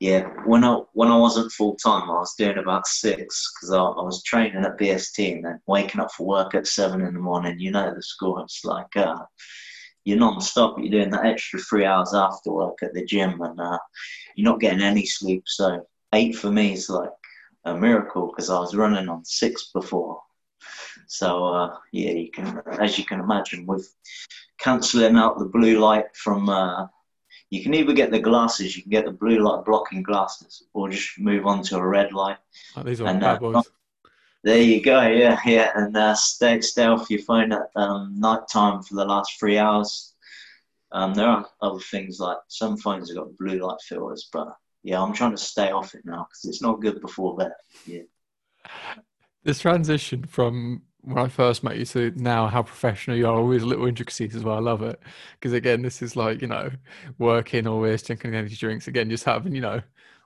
yeah, when I when I wasn't full time, I was doing about six because I, I, was training at BST and then waking up for work at seven in the morning. You know the score. It's like uh, you're non-stop. You're doing that extra three hours after work at the gym, and uh, you're not getting any sleep. So eight for me is like a miracle because I was running on six before. So uh, yeah, you can, as you can imagine, with cancelling out the blue light from uh, you can either get the glasses, you can get the blue light blocking glasses, or just move on to a red light. Oh, these are and, bad uh, boys. There you go, yeah, yeah, and uh, stay stay off your phone at um, night time for the last three hours. Um, there are other things like some phones have got blue light filters, but yeah, I'm trying to stay off it now because it's not good before bed. Yeah. This transition from when I first met you to now how professional you are, always little intricacies as well. I love it. Because again, this is like, you know, working always, drinking energy drinks, again, just having, you know,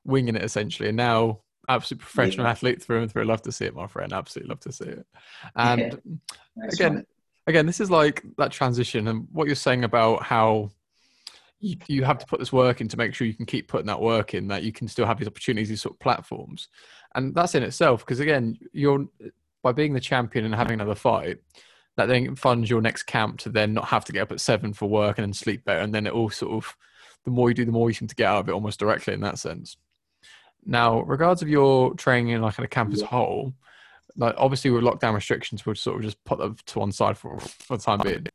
winging it essentially. And now, absolute professional yeah. athlete through and through. Love to see it, my friend. Absolutely love to see it. And yeah. again, again, this is like that transition and what you're saying about how you, you have to put this work in to make sure you can keep putting that work in, that you can still have these opportunities, these sort of platforms. And that's in itself, because again, you're by being the champion and having another fight, that then funds your next camp to then not have to get up at seven for work and then sleep better. And then it all sort of, the more you do, the more you seem to get out of it almost directly in that sense. Now, regards of your training in like in a camp as a whole, like obviously with lockdown restrictions, we'll sort of just put them to one side for, for the time being.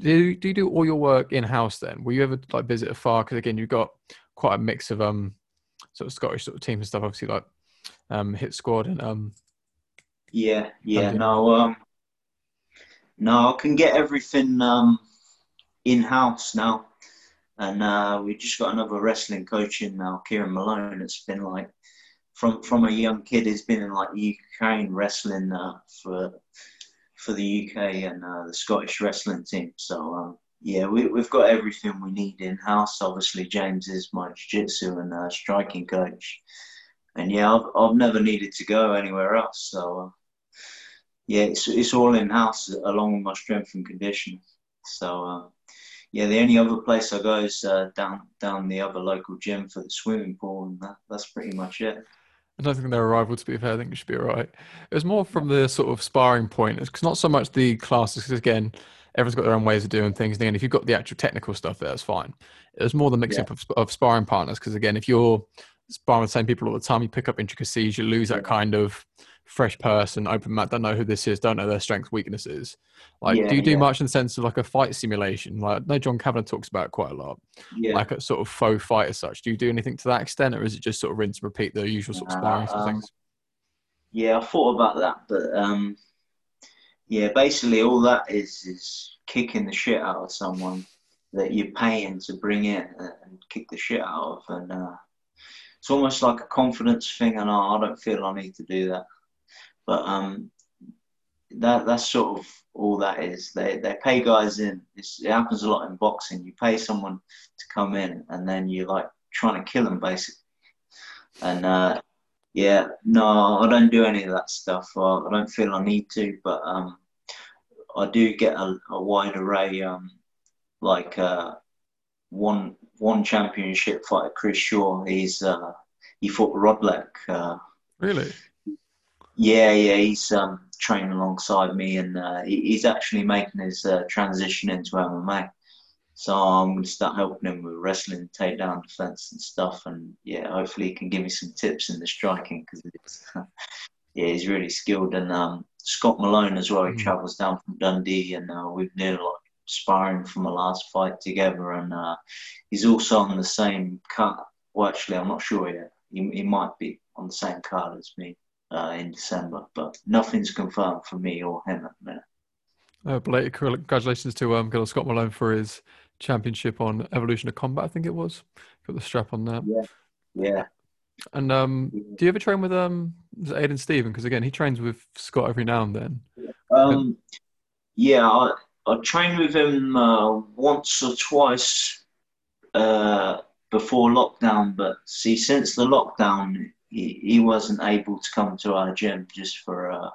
Do you, do you do all your work in house then? Will you ever like visit a far? Because again, you've got quite a mix of um sort of Scottish sort of teams and stuff. Obviously, like um hit squad and um yeah, yeah. No, um, no, I can get everything um, in house now, and uh, we just got another wrestling coach in now, Kieran Malone. It's been like from from a young kid, he's been in like Ukraine wrestling uh, for for the UK and uh, the Scottish wrestling team. So um, yeah, we, we've got everything we need in house. Obviously, James is my jiu-jitsu and uh, striking coach, and yeah, I've, I've never needed to go anywhere else. So uh, yeah, it's, it's all in house along with my strength and conditioning. So uh, yeah, the only other place I go is uh, down down the other local gym for the swimming pool, and that, that's pretty much it. I don't think they're a rival to be fair. I think it should be all right. It was more from the sort of sparring point. It's not so much the classes, because again, everyone's got their own ways of doing things. And if you've got the actual technical stuff there, that's fine. It was more the mix up of, of sparring partners, because again, if you're sparring with the same people all the time, you pick up intricacies, you lose that kind of fresh person, open mat, don't know who this is, don't know their strengths, weaknesses. Like, yeah, do you do yeah. much in the sense of like a fight simulation? Like, no, John Kavanagh talks about quite a lot. Yeah. Like a sort of faux fight as such. Do you do anything to that extent, or is it just sort of rinse and repeat the usual sort of sparring uh, um, things? Yeah, I thought about that, but um, yeah, basically all that is is kicking the shit out of someone that you're paying to bring in and kick the shit out of, and uh, it's almost like a confidence thing. And I don't feel I need to do that, but um, that that's sort of all that is. They they pay guys in. It's, it happens a lot in boxing. You pay someone to come in, and then you're like trying to kill them basically. And uh, yeah, no, I don't do any of that stuff. I, I don't feel I need to, but um, I do get a, a wide array. Um, like uh, one one championship fighter, Chris Shaw. He's uh, he fought Rodlek. Uh, really? Yeah, yeah. He's um, training alongside me, and uh, he, he's actually making his uh, transition into MMA. So I'm going to start helping him with wrestling, takedown defense, and stuff. And yeah, hopefully he can give me some tips in the striking because yeah, he's really skilled. And um, Scott Malone as well. He mm. travels down from Dundee, and uh, we've nearly like sparring from the last fight together. And uh, he's also on the same card. Well, actually, I'm not sure yet. He, he might be on the same card as me uh, in December, but nothing's confirmed for me or him at the minute. Uh, belated congratulations to um, Gil Scott Malone for his championship on Evolution of Combat. I think it was. Got the strap on there. Yeah, yeah. And um, do you ever train with um Aiden Stephen? Because again, he trains with Scott every now and then. Um, yeah, I, I trained with him uh, once or twice uh, before lockdown, but see, since the lockdown, he, he wasn't able to come to our gym just for uh,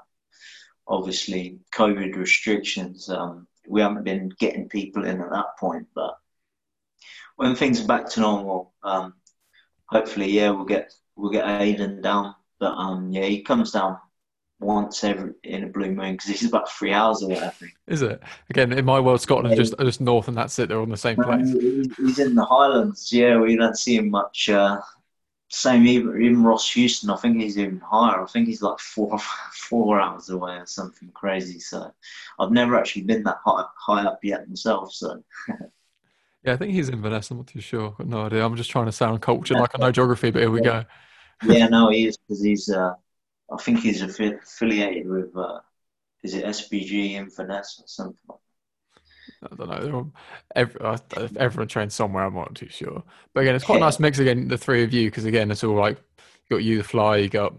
obviously COVID restrictions. Um, we haven't been getting people in at that point, but when things are back to normal, um, hopefully, yeah, we'll get we'll get Aiden down. But um, yeah, he comes down once every in a blue moon because he's about three hours away. I think. Is it again in my world? Scotland yeah. just just north, and that's it. They're on the same place. He's in the Highlands. Yeah, we don't see him much. Uh, same even even Ross Houston. I think he's even higher. I think he's like four four hours away or something crazy. So I've never actually been that high high up yet myself. So. yeah, I think he's in Venice. I'm not too sure. Got no idea. I'm just trying to sound cultured like I know geography, but here we go. yeah, no, he is because he's. Uh, I think he's affiliated with. Uh, is it SBG Inverness or something like I don't know. Every, everyone trains somewhere. I'm not too sure. But again, it's quite a nice mix again, the three of you, because again, it's all like you got you, the fly, you got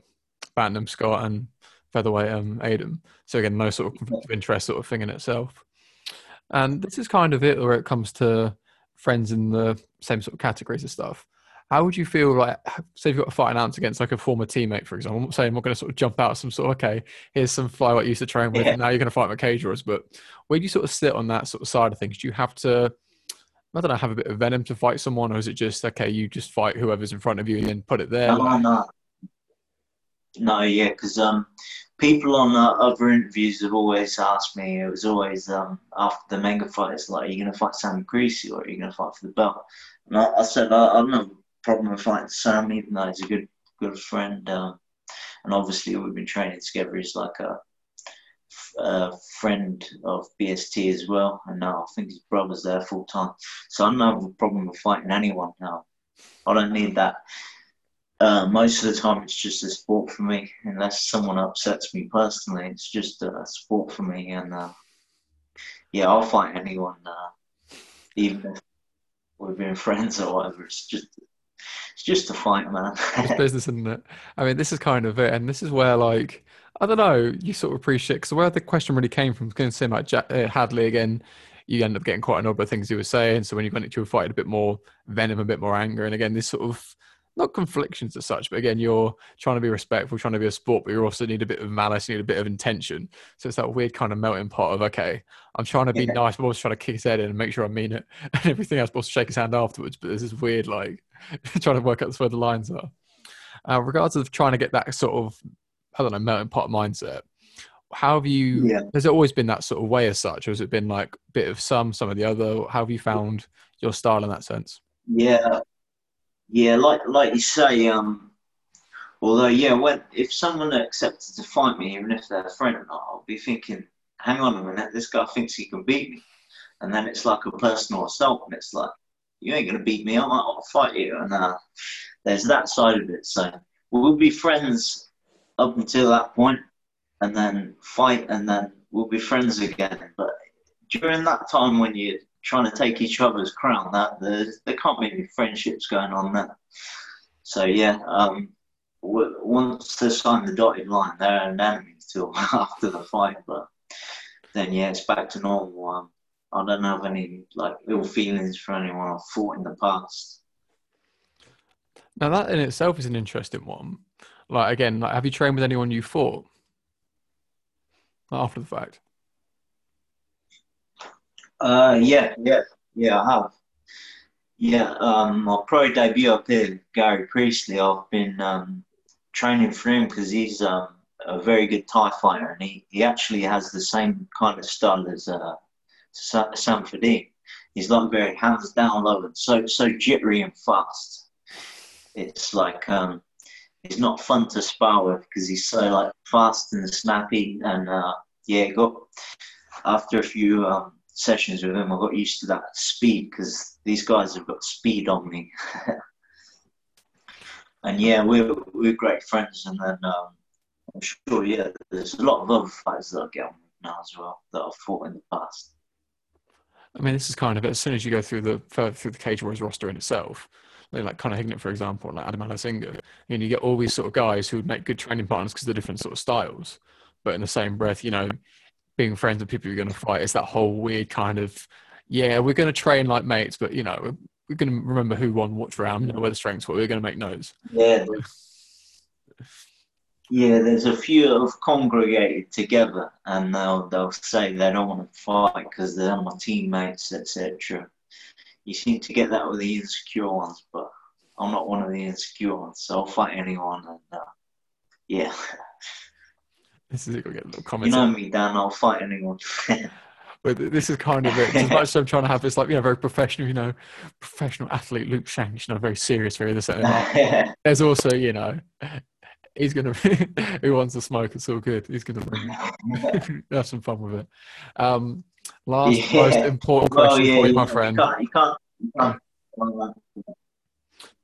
Bantam, Scott, and featherweight um, Adam. So again, no sort of interest sort of thing in itself. And this is kind of it where it comes to friends in the same sort of categories of stuff. How would you feel like, say, if you've got a fight announced against like a former teammate, for example? I'm saying I'm not going to sort of jump out some sort of, okay, here's some flyweight you used to train with, yeah. and now you're going to fight Cage Warriors. But where do you sort of sit on that sort of side of things? Do you have to, I don't know, have a bit of venom to fight someone, or is it just, okay, you just fight whoever's in front of you and then put it there? No, no. No, yeah, because um, people on uh, other interviews have always asked me, it was always um, after the mega fight, it's like, are you going to fight Sam Creasey or are you going to fight for the belt? And I, I said, I, I'm not problem with fighting Sam, even though he's a good good friend. Um, and obviously, we've been training together. He's like a, a, friend of BST as well, and now I think his brother's there full time. So I don't have a problem with fighting anyone now. I don't need that. Uh, most of the time, it's just a sport for me. Unless someone upsets me personally, it's just a sport for me. And uh, yeah, I'll fight anyone, uh, even if we've been friends or whatever. It's just it's just a fight, man. it's business, isn't it? I mean, this is kind of it, and this is where like I don't know, you sort of appreciate because where the question really came from, going to say like Jack, uh, Hadley again. You end up getting quite a number of things he was saying. So when you went into a fight, a bit more venom, a bit more anger, and again, this sort of not conflictions as such, but again, you're trying to be respectful, trying to be a sport, but you also need a bit of malice, you need a bit of intention. So it's that weird kind of melting pot of okay, I'm trying to be yeah. nice, but I'm also trying to kick his head in and make sure I mean it, and everything else, but also shake his hand afterwards. But there's this is weird, like trying to work out where the lines are. Uh, regards of trying to get that sort of, I don't know, melting pot mindset. How have you? Yeah. Has it always been that sort of way as such, or has it been like a bit of some, some of the other? How have you found your style in that sense? Yeah, yeah, like like you say, um, although yeah, when if someone accepted to fight me, even if they're a friend or not, I'll be thinking, hang on a minute, this guy thinks he can beat me, and then it's like a personal assault, and it's like, you ain't gonna beat me, I might I'll fight you, and uh, there's that side of it. So we'll be friends up until that point, and then fight, and then we'll be friends again. But during that time when you're trying to take each other's crown, that there can't be any friendships going on there. So yeah, um, once they sign the dotted line, they're an enemy till after the fight. But then yeah, it's back to normal. Um, I don't have any like ill feelings for anyone I've fought in the past. Now that in itself is an interesting one. Like again, like have you trained with anyone you fought after the fact? Uh, yeah, yeah, yeah, I have. Yeah, um, my pro debut up here, Gary Priestley. I've been um, training for him because he's um, a very good Thai fighter, and he, he actually has the same kind of style as uh, Sam Faiddine. He's like very hands down low and so so jittery and fast. It's like um, it's not fun to spar with because he's so like fast and snappy and uh, yeah, got after a few um, sessions with him, I got used to that speed because these guys have got speed on me. and yeah, we're we're great friends. And then um, I'm sure, yeah, there's a lot of other fighters that I get on now as well that I've fought in the past. I mean, this is kind of as soon as you go through the further through the Cage Warriors roster in itself, like Conor Hignett, for example, like Adam Amarasinghe, and you get all these sort of guys who would make good training partners because they're different sort of styles. But in the same breath, you know, being friends with people you're going to fight is that whole weird kind of, yeah, we're going to train like mates, but you know, we're, we're going to remember who won which round, you know where the strengths were. We're going to make notes. Yeah. Yeah, there's a few that have congregated together, and they'll they'll say they don't want to fight because they're my teammates, etc. You seem to get that with the insecure ones, but I'm not one of the insecure ones, so I'll fight anyone, and uh, yeah. This is gonna get a little. You know me, Dan. I'll fight anyone. but this is kind of it. As much as I'm trying to have this, like you know, very professional, you know, professional athlete Luke Shanks, you know, very serious, very this. There's also, you know, he's gonna who wants to smoke. It's all good. He's gonna bring have some fun with it. Um, last yeah. most important question well, yeah, for you, my friend. You can't, you can't, you can't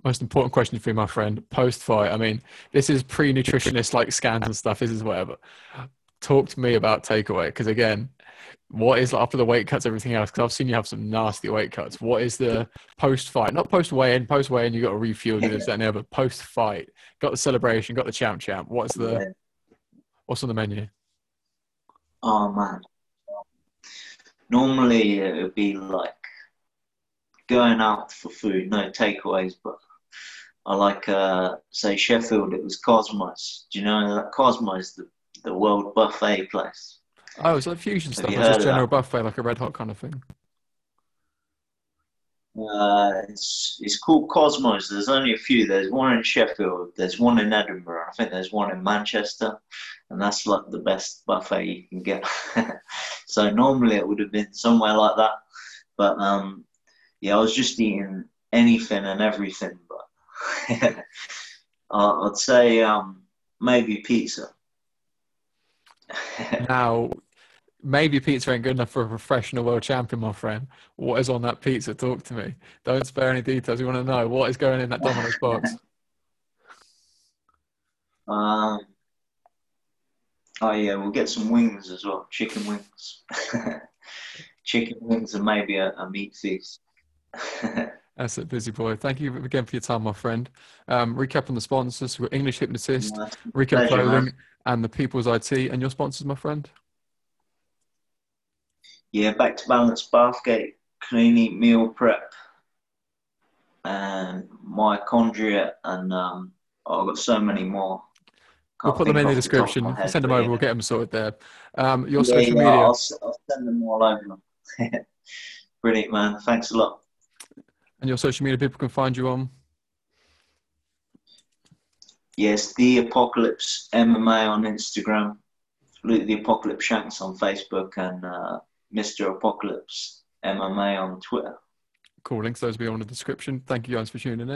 most important question for you, my friend, post fight. I mean, this is pre nutritionist like scans and stuff. This is whatever. Talk to me about takeaway because again, what is after the weight cuts, everything else? Because I've seen you have some nasty weight cuts. What is the post fight? Not post weigh in. Post weigh in, you got to refuel this and the other. Post fight, got the celebration, got the champ champ. What's the what's on the menu? Oh man, normally it would be like going out for food, no takeaways, but I like, uh, say, Sheffield, it was Cosmos. Do you know that Cosmos, the, the world buffet place? Oh, it's like fusion stuff. It's just general buffet, like a red hot kind of thing. Uh, it's, it's called Cosmos. There's only a few. There's one in Sheffield. There's one in Edinburgh. I think there's one in Manchester, and that's like the best buffet you can get. so normally it would have been somewhere like that, but um, yeah, I was just eating anything and everything. But I'd say um, maybe pizza. now, maybe pizza ain't good enough for a professional world champion, my friend. What is on that pizza? Talk to me. Don't spare any details. We want to know what is going in that Domino's box. Um, oh yeah, we'll get some wings as well. Chicken wings. Chicken wings and maybe a, a meat feast. That's it, busy boy. Thank you again for your time, my friend. Um, recap on the sponsors: we've got English Hypnotist, yeah, Recap Clothing, and the People's IT. And your sponsors, my friend? Yeah, Back to Balance, Bathgate, Clean Meal Prep, and Mitochondria, and um, oh, I've got so many more. Can't we'll put them in the description. The head, send them over. Yeah. We'll get them sorted there. Um, your yeah, social media. I'll, I'll send them all over. Brilliant, man. Thanks a lot. And your social media people can find you on? Yes, The Apocalypse MMA on Instagram, Luke The Apocalypse Shanks on Facebook, and uh, Mr. Apocalypse MMA on Twitter. Cool. Links those will be on the description. Thank you guys for tuning in.